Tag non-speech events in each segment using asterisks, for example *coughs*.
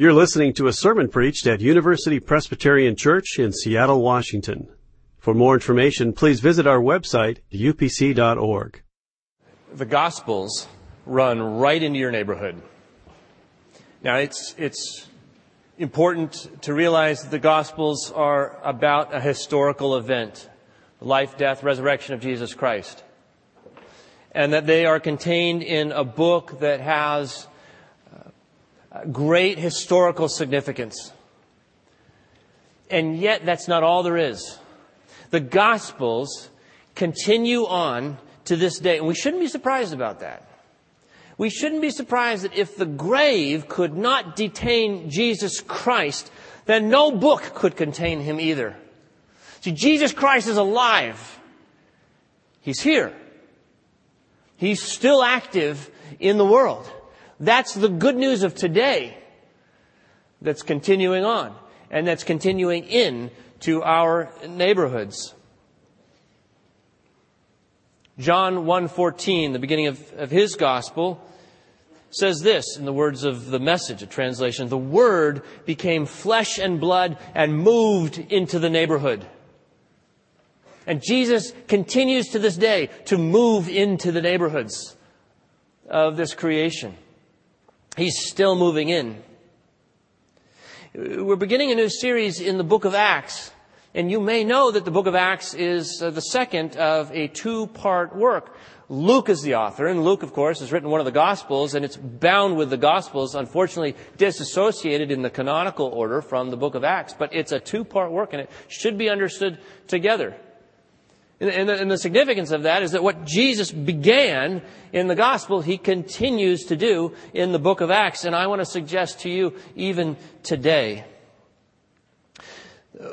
You're listening to a sermon preached at University Presbyterian Church in Seattle, Washington. For more information, please visit our website, upc.org. The Gospels run right into your neighborhood. Now, it's, it's important to realize that the Gospels are about a historical event the life, death, resurrection of Jesus Christ. And that they are contained in a book that has great historical significance. And yet, that's not all there is. The Gospels continue on to this day, and we shouldn't be surprised about that. We shouldn't be surprised that if the grave could not detain Jesus Christ, then no book could contain him either. See, Jesus Christ is alive. He's here. He's still active in the world. That's the good news of today that's continuing on and that's continuing in to our neighborhoods. John 1:14, the beginning of, of his gospel, says this in the words of the message, a translation, the word became flesh and blood and moved into the neighborhood. And Jesus continues to this day to move into the neighborhoods of this creation. He's still moving in. We're beginning a new series in the book of Acts. And you may know that the book of Acts is uh, the second of a two-part work. Luke is the author, and Luke, of course, has written one of the Gospels, and it's bound with the Gospels, unfortunately disassociated in the canonical order from the book of Acts. But it's a two-part work, and it should be understood together. And the, and the, significance of that is that what Jesus began in the gospel, he continues to do in the book of Acts. And I want to suggest to you even today.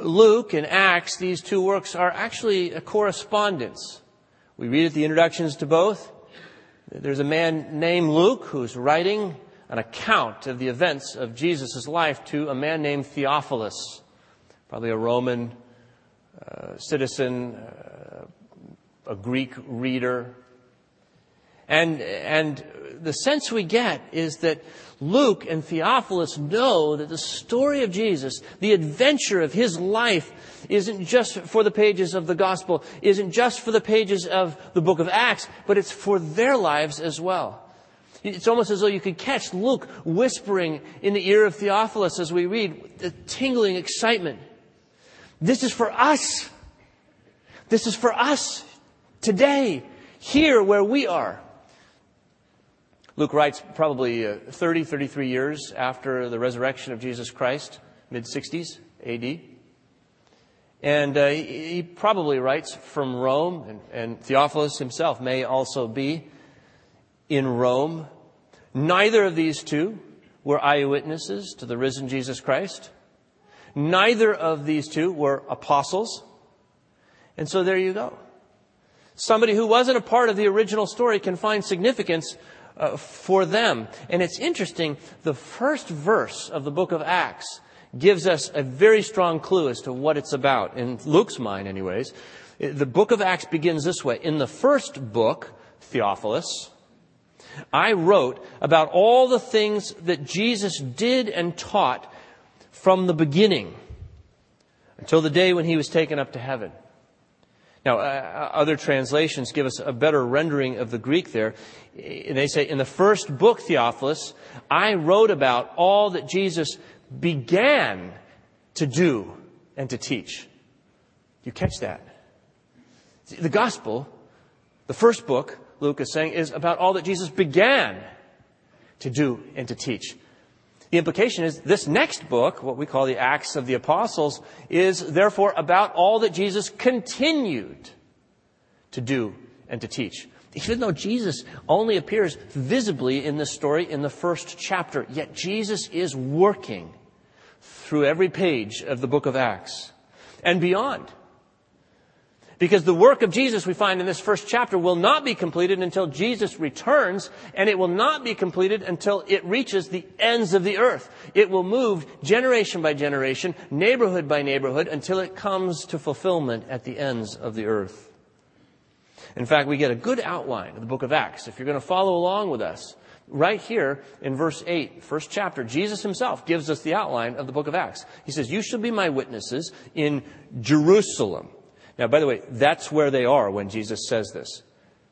Luke and Acts, these two works are actually a correspondence. We read at the introductions to both. There's a man named Luke who's writing an account of the events of Jesus' life to a man named Theophilus, probably a Roman uh, citizen, uh, a Greek reader. And, and the sense we get is that Luke and Theophilus know that the story of Jesus, the adventure of his life, isn't just for the pages of the gospel, isn't just for the pages of the book of Acts, but it's for their lives as well. It's almost as though you could catch Luke whispering in the ear of Theophilus as we read the tingling excitement. This is for us. This is for us today, here where we are. Luke writes probably uh, 30, 33 years after the resurrection of Jesus Christ, mid 60s AD. And uh, he probably writes from Rome, and, and Theophilus himself may also be in Rome. Neither of these two were eyewitnesses to the risen Jesus Christ. Neither of these two were apostles. And so there you go. Somebody who wasn't a part of the original story can find significance uh, for them. And it's interesting, the first verse of the book of Acts gives us a very strong clue as to what it's about, in Luke's mind, anyways. The book of Acts begins this way. In the first book, Theophilus, I wrote about all the things that Jesus did and taught from the beginning until the day when he was taken up to heaven. Now, uh, uh, other translations give us a better rendering of the Greek there. They say, in the first book, Theophilus, I wrote about all that Jesus began to do and to teach. You catch that? The gospel, the first book, Luke is saying, is about all that Jesus began to do and to teach. The implication is this next book, what we call the Acts of the Apostles, is therefore about all that Jesus continued to do and to teach. Even though Jesus only appears visibly in this story in the first chapter, yet Jesus is working through every page of the book of Acts and beyond. Because the work of Jesus we find in this first chapter will not be completed until Jesus returns, and it will not be completed until it reaches the ends of the earth. It will move generation by generation, neighborhood by neighborhood, until it comes to fulfillment at the ends of the earth. In fact, we get a good outline of the book of Acts. If you're going to follow along with us, Right here in verse 8, first chapter, Jesus himself gives us the outline of the book of Acts. He says, You shall be my witnesses in Jerusalem. Now, by the way, that's where they are when Jesus says this.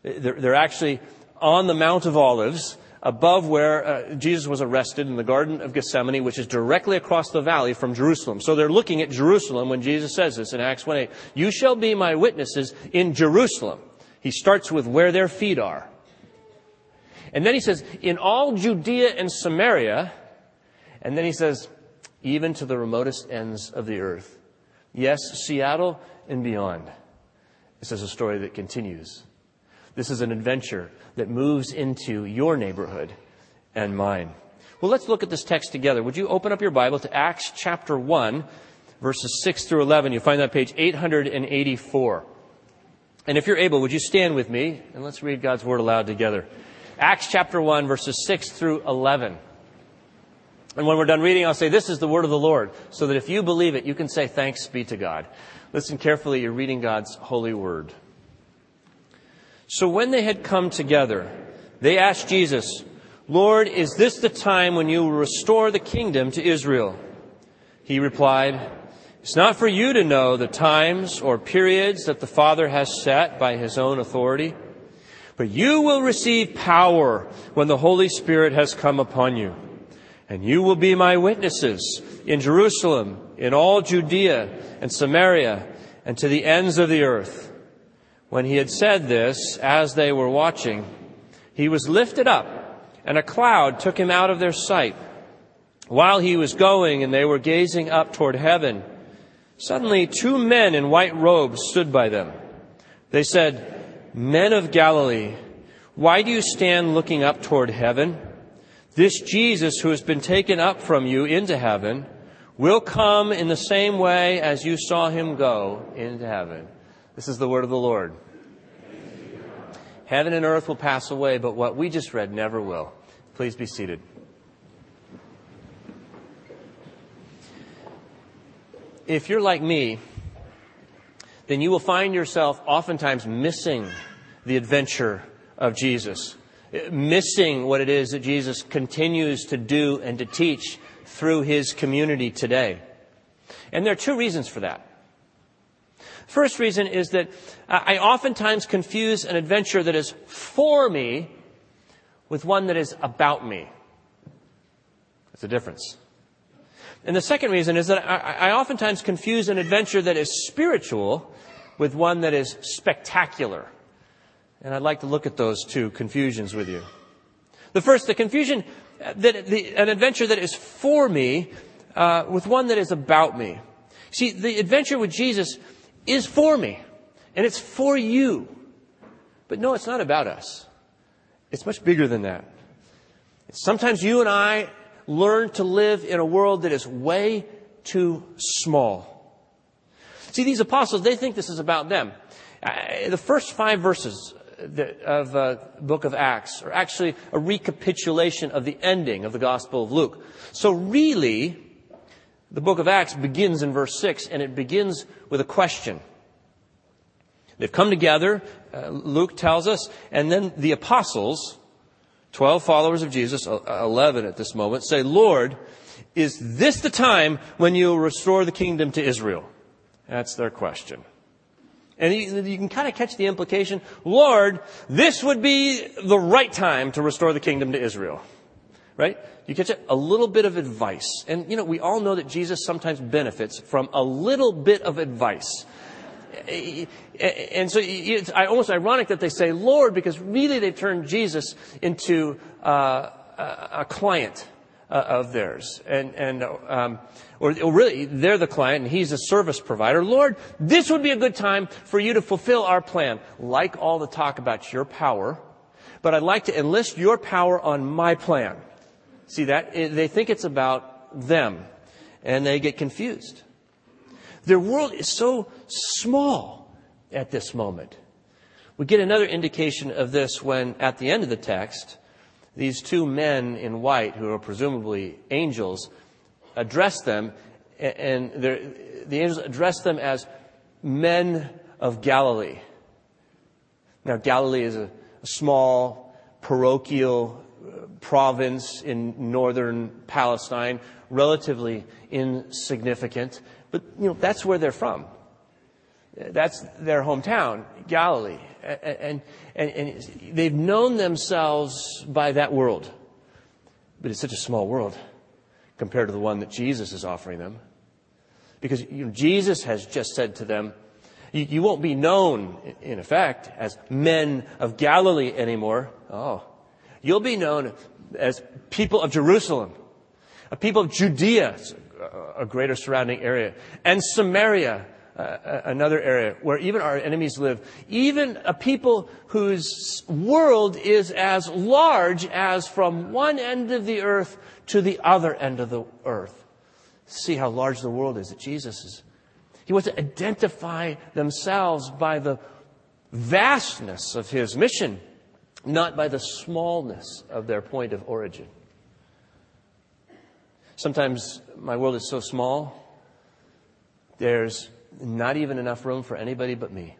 They're, they're actually on the Mount of Olives, above where uh, Jesus was arrested in the Garden of Gethsemane, which is directly across the valley from Jerusalem. So they're looking at Jerusalem when Jesus says this in Acts 1 8. You shall be my witnesses in Jerusalem. He starts with where their feet are. And then he says, in all Judea and Samaria. And then he says, even to the remotest ends of the earth. Yes, Seattle and beyond. This is a story that continues. This is an adventure that moves into your neighborhood and mine. Well, let's look at this text together. Would you open up your Bible to Acts chapter 1, verses 6 through 11? You'll find that page 884. And if you're able, would you stand with me and let's read God's word aloud together. Acts chapter 1, verses 6 through 11. And when we're done reading, I'll say, This is the word of the Lord, so that if you believe it, you can say, Thanks be to God. Listen carefully, you're reading God's holy word. So when they had come together, they asked Jesus, Lord, is this the time when you will restore the kingdom to Israel? He replied, It's not for you to know the times or periods that the Father has set by his own authority but you will receive power when the Holy Spirit has come upon you. And you will be my witnesses in Jerusalem, in all Judea and Samaria, and to the ends of the earth. When he had said this, as they were watching, he was lifted up, and a cloud took him out of their sight. While he was going and they were gazing up toward heaven, suddenly two men in white robes stood by them. They said, Men of Galilee, why do you stand looking up toward heaven? This Jesus who has been taken up from you into heaven will come in the same way as you saw him go into heaven. This is the word of the Lord. Heaven and earth will pass away, but what we just read never will. Please be seated. If you're like me, then you will find yourself oftentimes missing the adventure of Jesus, missing what it is that Jesus continues to do and to teach through his community today. And there are two reasons for that. First reason is that I oftentimes confuse an adventure that is for me with one that is about me. That's a difference. And the second reason is that I, I oftentimes confuse an adventure that is spiritual with one that is spectacular. And I'd like to look at those two confusions with you. The first, the confusion that the, an adventure that is for me uh, with one that is about me. See, the adventure with Jesus is for me, and it's for you. But no, it's not about us. It's much bigger than that. Sometimes you and I learn to live in a world that is way too small. See, these apostles, they think this is about them. Uh, the first five verses of the uh, book of Acts are actually a recapitulation of the ending of the Gospel of Luke. So really, the book of Acts begins in verse 6, and it begins with a question. They've come together, uh, Luke tells us, and then the apostles, 12 followers of Jesus, 11 at this moment, say, Lord, is this the time when you will restore the kingdom to Israel? That's their question. And you, can kind of catch the implication, Lord, this would be the right time to restore the kingdom to Israel. Right? You catch it? A little bit of advice. And, you know, we all know that Jesus sometimes benefits from a little bit of advice. And so it's almost ironic that they say Lord because really they've turned Jesus into uh, a client uh, of theirs. And, and um, or, really, they're the client and he's a service provider. Lord, this would be a good time for you to fulfill our plan. Like all the talk about your power, but I'd like to enlist your power on my plan. See that? They think it's about them and they get confused. Their world is so small at this moment. We get another indication of this when at the end of the text, these two men in white, who are presumably angels, address them, and the angels address them as men of Galilee. Now, Galilee is a, a small, parochial uh, province in northern Palestine, relatively insignificant, but you know, that's where they're from. That's their hometown, Galilee. And, and, and they've known themselves by that world. But it's such a small world compared to the one that Jesus is offering them. Because you know, Jesus has just said to them, you, you won't be known, in effect, as men of Galilee anymore. Oh. You'll be known as people of Jerusalem, a people of Judea, a greater surrounding area, and Samaria, uh, another area where even our enemies live. Even a people whose world is as large as from one end of the earth to the other end of the earth. See how large the world is that Jesus is. He wants to identify themselves by the vastness of his mission, not by the smallness of their point of origin. Sometimes my world is so small, there's not even enough room for anybody but me.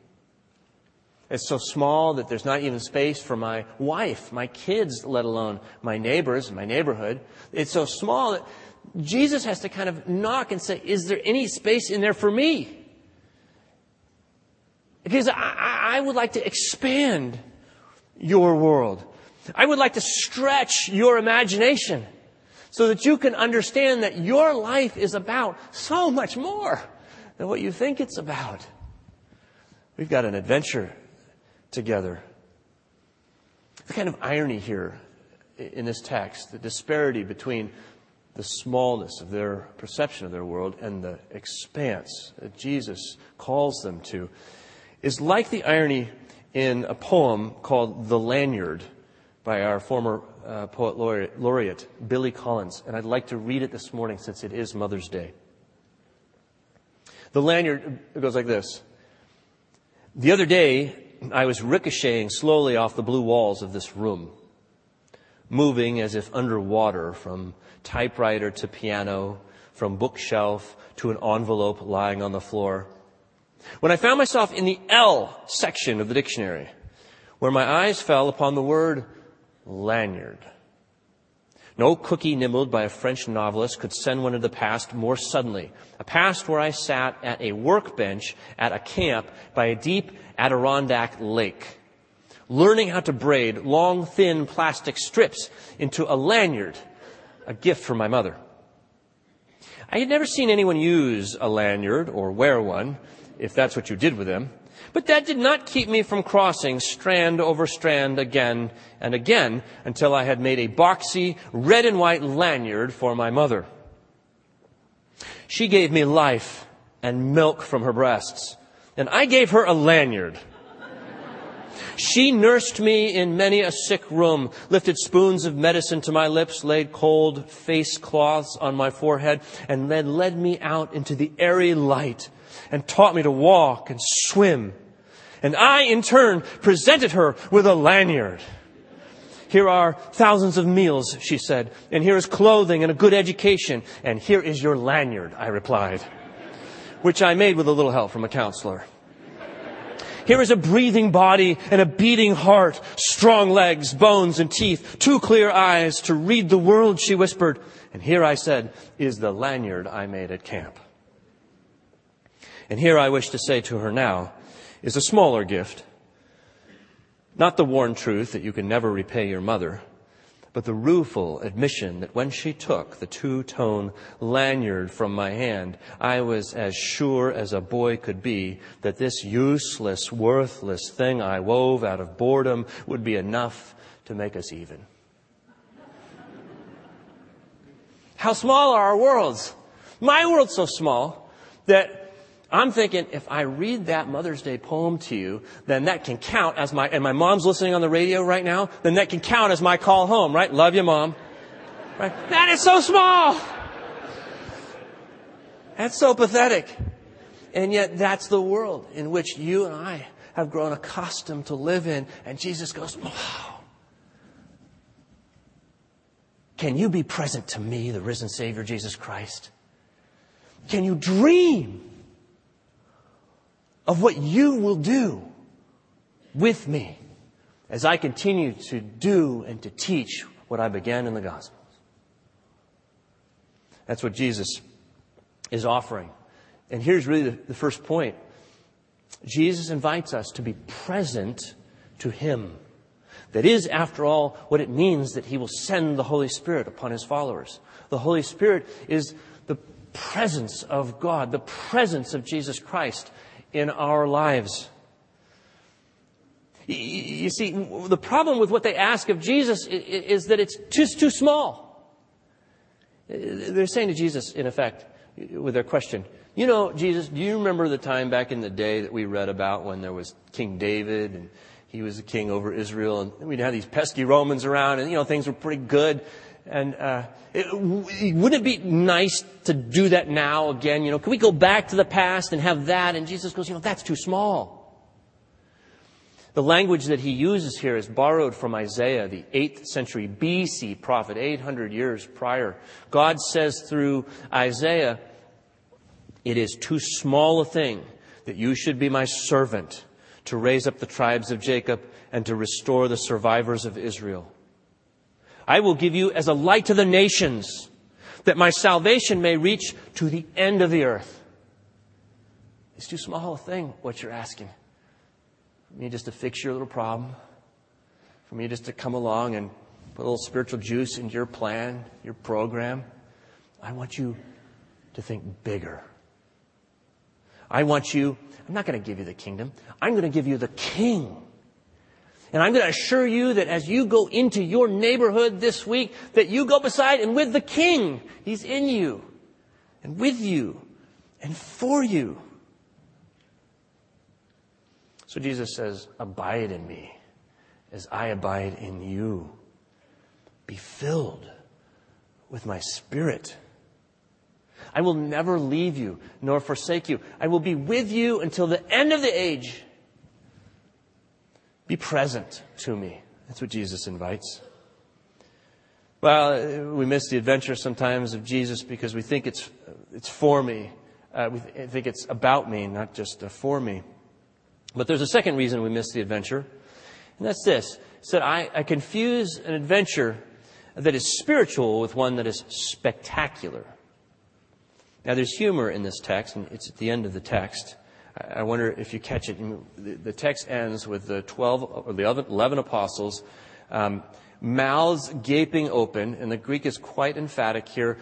It's so small that there's not even space for my wife, my kids, let alone my neighbors, my neighborhood. It's so small that Jesus has to kind of knock and say, Is there any space in there for me? Because I, I would like to expand your world. I would like to stretch your imagination so that you can understand that your life is about so much more than what you think it's about. We've got an adventure together. The kind of irony here in this text, the disparity between the smallness of their perception of their world and the expanse that Jesus calls them to, is like the irony in a poem called The Lanyard by our former uh, poet laureate, laureate, Billy Collins. And I'd like to read it this morning since it is Mother's Day. The lanyard goes like this. The other day, I was ricocheting slowly off the blue walls of this room, moving as if underwater from typewriter to piano, from bookshelf to an envelope lying on the floor. When I found myself in the L section of the dictionary, where my eyes fell upon the word lanyard. No cookie nibbled by a French novelist could send one to the past more suddenly. A past where I sat at a workbench at a camp by a deep Adirondack lake, learning how to braid long, thin plastic strips into a lanyard, a gift from my mother. I had never seen anyone use a lanyard or wear one, if that's what you did with them. But that did not keep me from crossing strand over strand again and again until I had made a boxy red and white lanyard for my mother. She gave me life and milk from her breasts, and I gave her a lanyard. She nursed me in many a sick room, lifted spoons of medicine to my lips, laid cold face cloths on my forehead, and then led me out into the airy light and taught me to walk and swim and I, in turn, presented her with a lanyard. Here are thousands of meals, she said, and here is clothing and a good education, and here is your lanyard, I replied, which I made with a little help from a counselor. Here is a breathing body and a beating heart, strong legs, bones and teeth, two clear eyes to read the world, she whispered. And here I said, is the lanyard I made at camp. And here I wish to say to her now, is a smaller gift. Not the worn truth that you can never repay your mother, but the rueful admission that when she took the two tone lanyard from my hand, I was as sure as a boy could be that this useless, worthless thing I wove out of boredom would be enough to make us even. How small are our worlds? My world's so small that I'm thinking if I read that Mother's Day poem to you, then that can count as my, and my mom's listening on the radio right now, then that can count as my call home, right? Love you, mom. Right? That is so small. That's so pathetic. And yet that's the world in which you and I have grown accustomed to live in. And Jesus goes, wow. Can you be present to me, the risen Savior Jesus Christ? Can you dream of what you will do with me as I continue to do and to teach what I began in the Gospels. That's what Jesus is offering. And here's really the, the first point Jesus invites us to be present to Him. That is, after all, what it means that He will send the Holy Spirit upon His followers. The Holy Spirit is the presence of God, the presence of Jesus Christ in our lives. You see, the problem with what they ask of Jesus is that it's just too small. Uh, they're saying to Jesus, in effect, with their question, you know, Jesus, do you remember the time back in the day that we read about when there was King David and he was the king over Israel and we'd have these pesky Romans around and, you know, things were pretty good. And uh, it, wouldn't it be nice to do that now again? You know, can we go back to the past and have that? And Jesus goes, you know, that's too small. The language that he uses here is borrowed from Isaiah, the 8th century BC prophet, 800 years prior. God says through Isaiah, It is too small a thing that you should be my servant to raise up the tribes of Jacob and to restore the survivors of Israel. I will give you as a light to the nations, that my salvation may reach to the end of the earth. It's too small a thing, what you're asking for me just to fix your little problem, for me just to come along and put a little spiritual juice into your plan, your program. I want you to think bigger. I want you, I'm not going to give you the kingdom. I'm going to give you the king. And I'm going to assure you that as you go into your neighborhood this week, that you go beside and with the king. He's in you and with you and for you. So Jesus says, Abide in me as I abide in you. Be filled with my spirit. I will never leave you nor forsake you. I will be with you until the end of the age. Be present to me. That's what Jesus invites. Well, we miss the adventure sometimes of Jesus because we think it's, it's for me. Uh, we think it's about me, not just uh, for me. But there's a second reason we miss the adventure, and that's this. It's that I, I confuse an adventure that is spiritual with one that is spectacular. Now, there's humor in this text, and it's at the end of the text. I wonder if you catch it. The text ends with the 12 or the 11 apostles, um, mouths gaping open, and the Greek is quite emphatic here,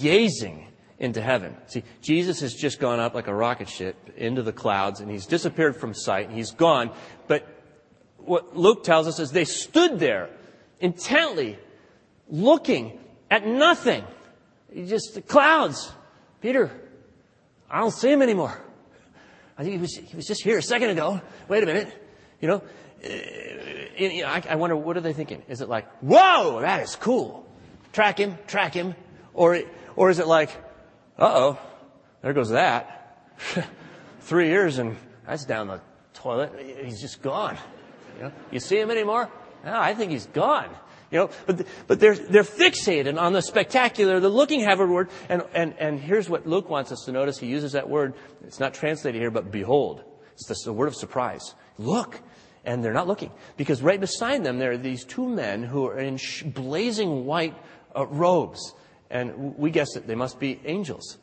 gazing into heaven. See, Jesus has just gone up like a rocket ship into the clouds and he's disappeared from sight and he's gone. But what Luke tells us is they stood there intently looking at nothing. Just the clouds. Peter, I don't see him anymore. I think he was, he was just here a second ago. Wait a minute. You know, uh, I, wonder, what are they thinking? Is it like, whoa, that is cool. Track him, track him. Or, or is it like, uh-oh, there goes that. *laughs* Three years and that's down the toilet. He's just gone. You, know? you see him anymore? No, I think he's gone. You know, but, but they're, they're fixated on the spectacular, the looking heavenward. And, and, and here's what Luke wants us to notice. He uses that word. It's not translated here, but behold. It's the, the word of surprise. Look. And they're not looking. Because right beside them, there are these two men who are in sh- blazing white uh, robes. And we guess that they must be angels.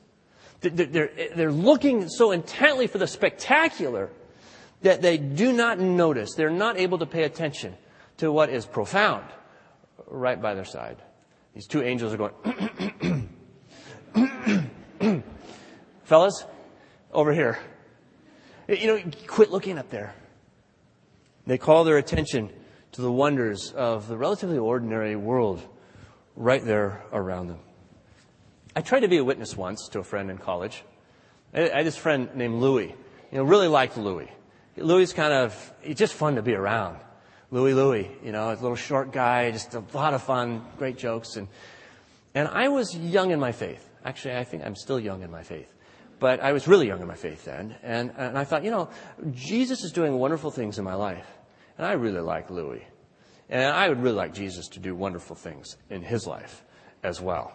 They're, they're looking so intently for the spectacular that they do not notice, they're not able to pay attention to what is profound right by their side. These two angels are going, *coughs* fellas, over here. You know, quit looking up there. They call their attention to the wonders of the relatively ordinary world right there around them. I tried to be a witness once to a friend in college. I had this friend named Louie. You know, really liked Louie. Louie's kind of, he's just fun to be around. Louie Louie, you know, a little short guy, just a lot of fun, great jokes. And, and I was young in my faith. Actually, I think I'm still young in my faith. But I was really young in my faith then. And, and I thought, you know, Jesus is doing wonderful things in my life. And I really like Louie. And I would really like Jesus to do wonderful things in his life as well.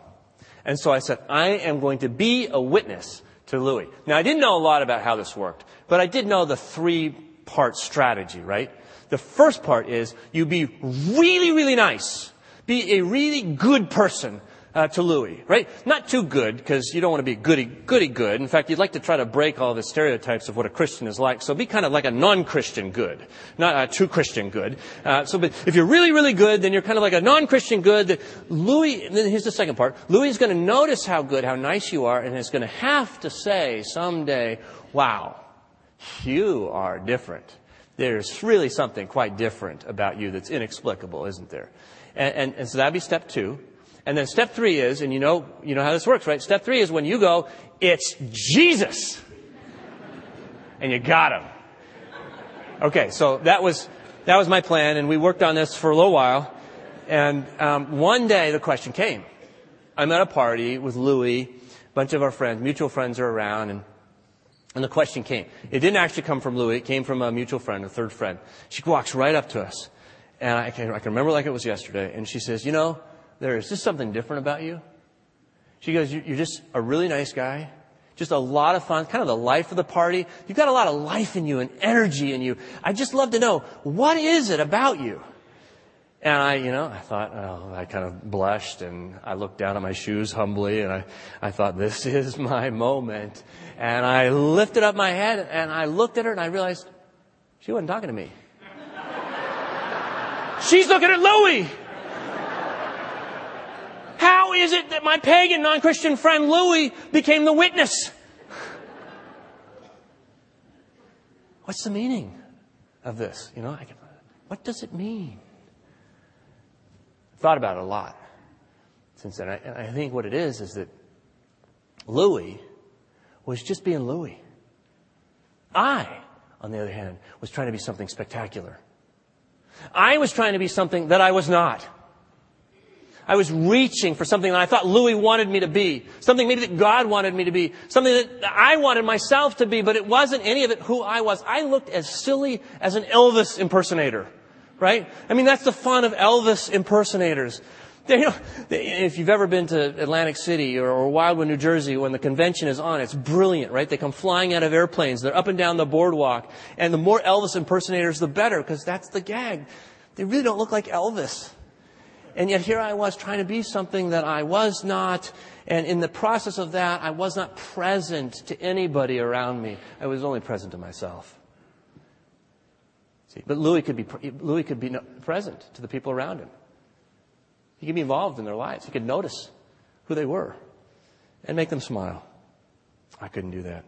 And so I said, I am going to be a witness to Louis. Now, I didn't know a lot about how this worked, but I did know the three part strategy, right? The first part is you be really, really nice. be a really good person uh, to Louis, right? Not too good, because you don't want to be goody, goody good. In fact, you'd like to try to break all the stereotypes of what a Christian is like. So be kind of like a non-Christian good, not a true Christian good. Uh, so, but if you're really, really good, then you're kind of like a non-Christian good. That Louis, then here's the second part. Louis is going to notice how good, how nice you are, and is going to have to say someday, wow, you are different. There's really something quite different about you that's inexplicable, isn't there? And, and, and so that'd be step two. And then step three is, and you know, you know how this works, right? Step three is when you go, it's Jesus. And you got him. Okay, so that was, that was my plan, and we worked on this for a little while. And um, one day the question came. I'm at a party with Louis, a bunch of our friends, mutual friends are around, and, and the question came. It didn't actually come from Louie. it came from a mutual friend, a third friend. She walks right up to us, and I can, I can remember like it was yesterday, and she says, You know, there is just something different about you. She goes, You're just a really nice guy. Just a lot of fun, kind of the life of the party. You've got a lot of life in you and energy in you. I'd just love to know, what is it about you? And I, you know, I thought, oh, I kind of blushed and I looked down at my shoes humbly and I, I thought, this *laughs* is my moment. And I lifted up my head and I looked at her and I realized she wasn't talking to me. *laughs* She's looking at Louie. How is it that my pagan non-Christian friend Louis became the witness? What's the meaning of this? You know, can, what does it mean? Thought about it a lot since then. I, I think what it is is that Louis was just being Louis. I, on the other hand, was trying to be something spectacular. I was trying to be something that I was not. I was reaching for something that I thought Louis wanted me to be. Something maybe that God wanted me to be. Something that I wanted myself to be, but it wasn't any of it who I was. I looked as silly as an Elvis impersonator. Right? I mean, that's the fun of Elvis impersonators. You know, if you've ever been to Atlantic City or, or Wildwood, New Jersey, when the convention is on, it's brilliant, right? They come flying out of airplanes. They're up and down the boardwalk. And the more Elvis impersonators, the better, because that's the gag. They really don't look like Elvis. And yet here I was trying to be something that I was not. And in the process of that, I was not present to anybody around me. I was only present to myself. See, but Louis could be, Louis could be present to the people around him. He could be involved in their lives. He could notice who they were and make them smile. I couldn't do that.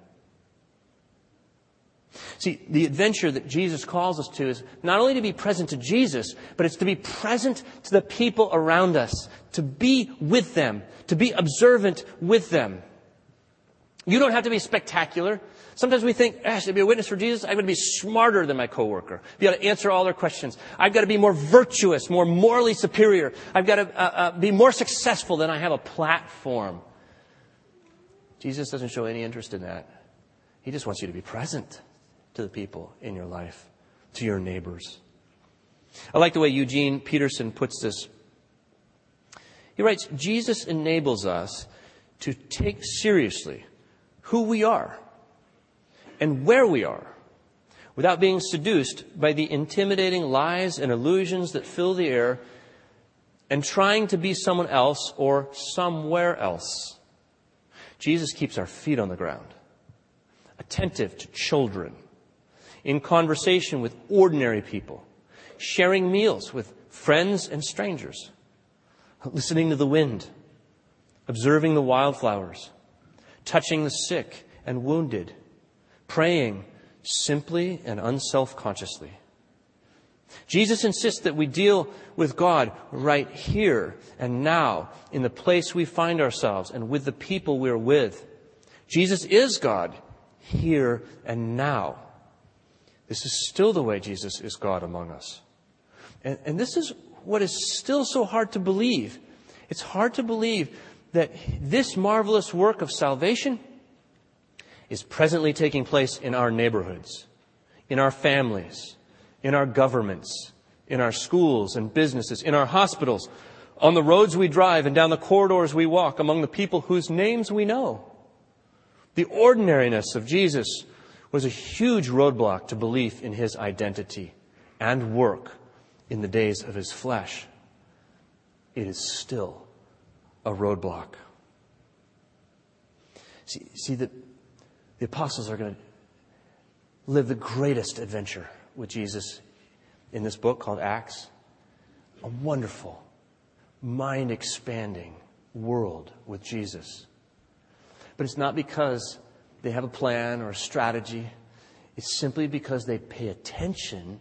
See, the adventure that Jesus calls us to is not only to be present to Jesus, but it's to be present to the people around us, to be with them, to be observant with them. You don't have to be spectacular. Sometimes we think, ah, to be a witness for Jesus, I've got to be smarter than my coworker. Be able to answer all their questions. I've got to be more virtuous, more morally superior. I've got to uh, uh, be more successful than I have a platform. Jesus doesn't show any interest in that. He just wants you to be present to the people in your life, to your neighbors. I like the way Eugene Peterson puts this. He writes, Jesus enables us to take seriously who we are and where we are without being seduced by the intimidating lies and illusions that fill the air and trying to be someone else or somewhere else. Jesus keeps our feet on the ground, attentive to children, in conversation with ordinary people, sharing meals with friends and strangers, listening to the wind, observing the wildflowers, touching the sick and wounded, praying simply and unself consciously. Jesus insists that we deal with God right here and now in the place we find ourselves and with the people we're with. Jesus is God here and now. This is still the way Jesus is God among us. And, and this is what is still so hard to believe. It's hard to believe that this marvelous work of salvation is presently taking place in our neighborhoods, in our families, in our governments, in our schools and businesses, in our hospitals, on the roads we drive and down the corridors we walk, among the people whose names we know. The ordinariness of Jesus was a huge roadblock to belief in his identity and work in the days of his flesh. it is still a roadblock. See, see the, the apostles are going to live the greatest adventure with Jesus in this book called Acts. A wonderful, mind expanding world with Jesus. But it's not because they have a plan or a strategy. It's simply because they pay attention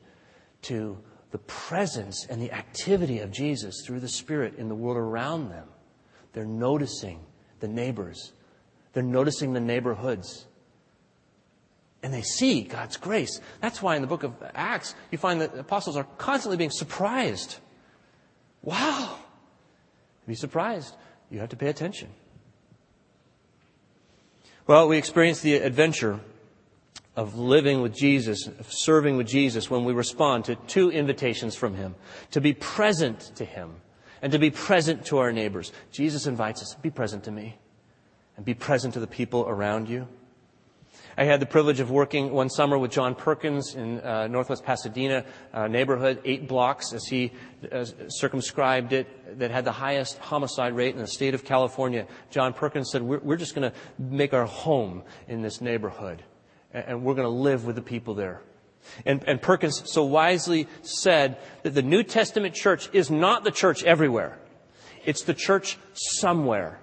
to the presence and the activity of Jesus through the Spirit in the world around them. They're noticing the neighbors. They're noticing the neighborhoods. And they see God's grace. That's why in the book of Acts, you find that apostles are constantly being surprised. Wow! Be surprised, you have to pay attention. Well, we experience the adventure of living with Jesus, of serving with Jesus when we respond to two invitations from Him to be present to Him and to be present to our neighbors. Jesus invites us, be present to me and be present to the people around you. I had the privilege of working one summer with John Perkins in uh, Northwest Pasadena uh, neighborhood, eight blocks, as he circumscribed it, that had the highest homicide rate in the state of California. John Perkins said, "We're, we're just going to make our home in this neighborhood, and, and we're going to live with the people there." And, and Perkins so wisely said that the New Testament church is not the church everywhere; it's the church somewhere.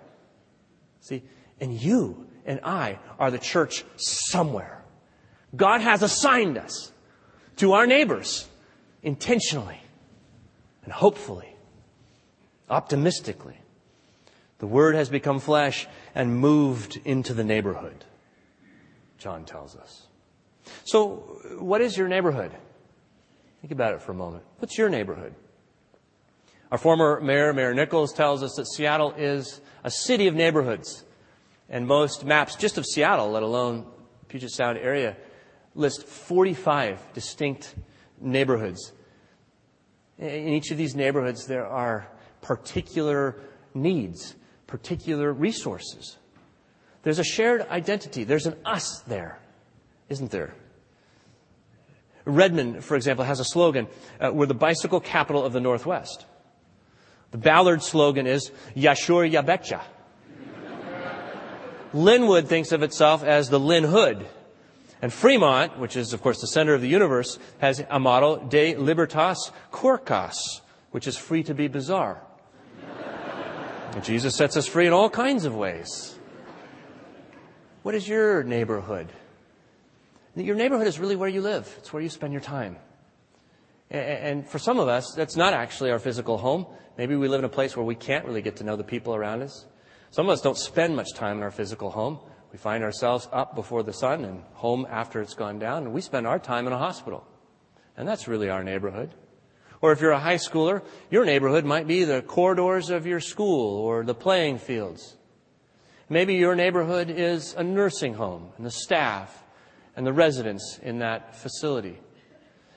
See, and you and I are the church somewhere. God has assigned us to our neighbors intentionally and hopefully, optimistically. The Word has become flesh and moved into the neighborhood, John tells us. So, what is your neighborhood? Think about it for a moment. What's your neighborhood? Our former mayor, Mayor Nickels, tells us that Seattle is a city of neighborhoods. And most maps, just of Seattle, let alone Puget Sound area, list 45 distinct neighborhoods. In each of these neighborhoods, there are particular needs, particular resources. There's a shared identity. There's an us there, isn't there? Redmond, for example, has a slogan, uh, we're the bicycle capital of the Northwest. The Ballard slogan is Yashur Yabetcha. Lynnwood *laughs* thinks of itself as the Lynn Hood. And Fremont, which is, of course, the center of the universe, has a motto, De Libertas Quirkas, which is free to be bizarre. *laughs* and Jesus sets us free in all kinds of ways. What is your neighborhood? Your neighborhood is really where you live. It's where you spend your time. And for some of us, that's not actually our physical home. Maybe we live in a place where we can't really get to know the people around us. Some of us don't spend much time in our physical home. We find ourselves up before the sun and home after it's gone down, and we spend our time in a hospital. And that's really our neighborhood. Or if you're a high schooler, your neighborhood might be the corridors of your school or the playing fields. Maybe your neighborhood is a nursing home and the staff and the residents in that facility.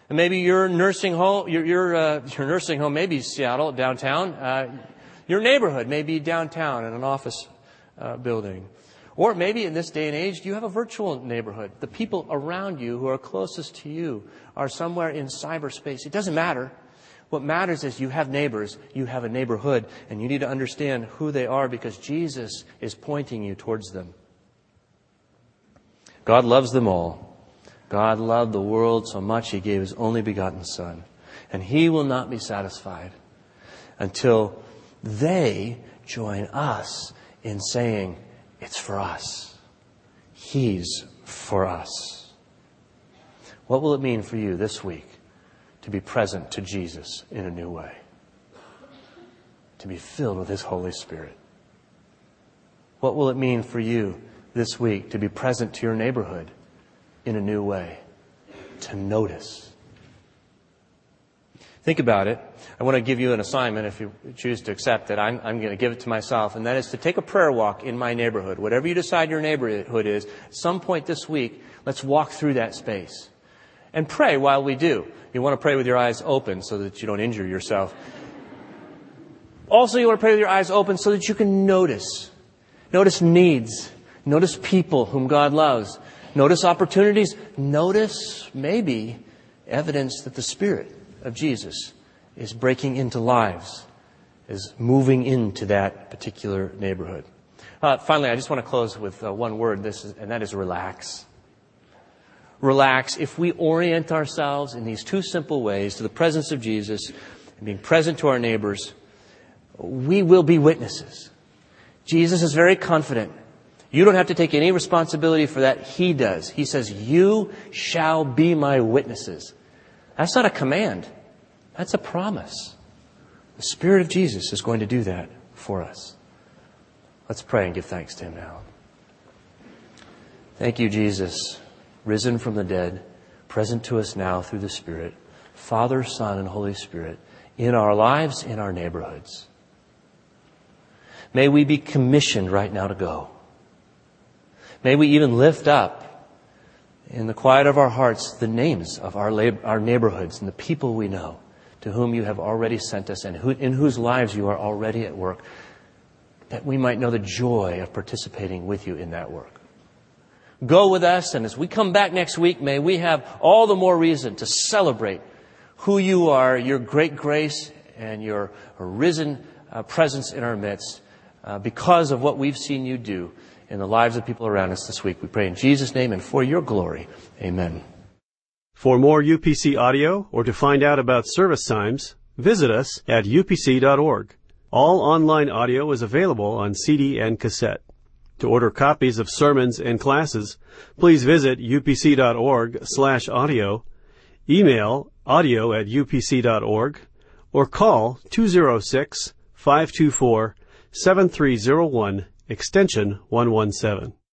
And maybe your nursing home, your, your, uh, *laughs* your nursing home, maybe Seattle, downtown. Uh, your neighborhood may be downtown in an office uh, building. Or maybe in this day and age, you have a virtual neighborhood. The people around you who are closest to you are somewhere in cyberspace. It doesn't matter. What matters is you have neighbors, you have a neighborhood, and you need to understand who they are because Jesus is pointing you towards them. God loves them all. God loved the world so much he gave his only begotten Son. And he will not be satisfied until they join us in saying, It's for us. He's for us. What will it mean for you this week to be present to Jesus in a new way? To be filled with His Holy Spirit? What will it mean for you this week to be present to your neighborhood in a new way? To notice Think about it. I want to give you an assignment if you choose to accept it. I'm, I'm going to give it to myself, and that is to take a prayer walk in my neighborhood. Whatever you decide your neighborhood is, some point this week, let's walk through that space. And pray while we do. You want to pray with your eyes open so that you don't injure yourself. Also, you want to pray with your eyes open so that you can notice. Notice needs. Notice people whom God loves. Notice opportunities. Notice, maybe, evidence that the Spirit of Jesus is breaking into lives is moving into that particular neighborhood. Uh, finally, I just want to close with uh, one word, this is, and that is relax. Relax. If we orient ourselves in these two simple ways to the presence of Jesus and being present to our neighbors, we will be witnesses. Jesus is very confident. You don't have to take any responsibility for that. He does. He says, You shall be my witnesses. That's not a command. That's a promise. The Spirit of Jesus is going to do that for us. Let's pray and give thanks to Him now. Thank you, Jesus, risen from the dead, present to us now through the Spirit, Father, Son, and Holy Spirit, in our lives, in our neighborhoods. May we be commissioned right now to go. May we even lift up in the quiet of our hearts the names of our, lab- our neighborhoods and the people we know to whom you have already sent us and who, in whose lives you are already at work, that we might know the joy of participating with you in that work. Go with us, and as we come back next week, may we have all the more reason to celebrate who you are, your great grace, and your risen uh, presence in our midst uh, because of what we've seen you do in the lives of people around us this week. We pray in Jesus' name and for your glory. Amen. For more UPC audio or to find out about service times, visit us at upc.org. All online audio is available on CD and cassette. To order copies of sermons and classes, please visit upc.org slash audio, email audio at upc.org, or call 206 524 7301 extension 117.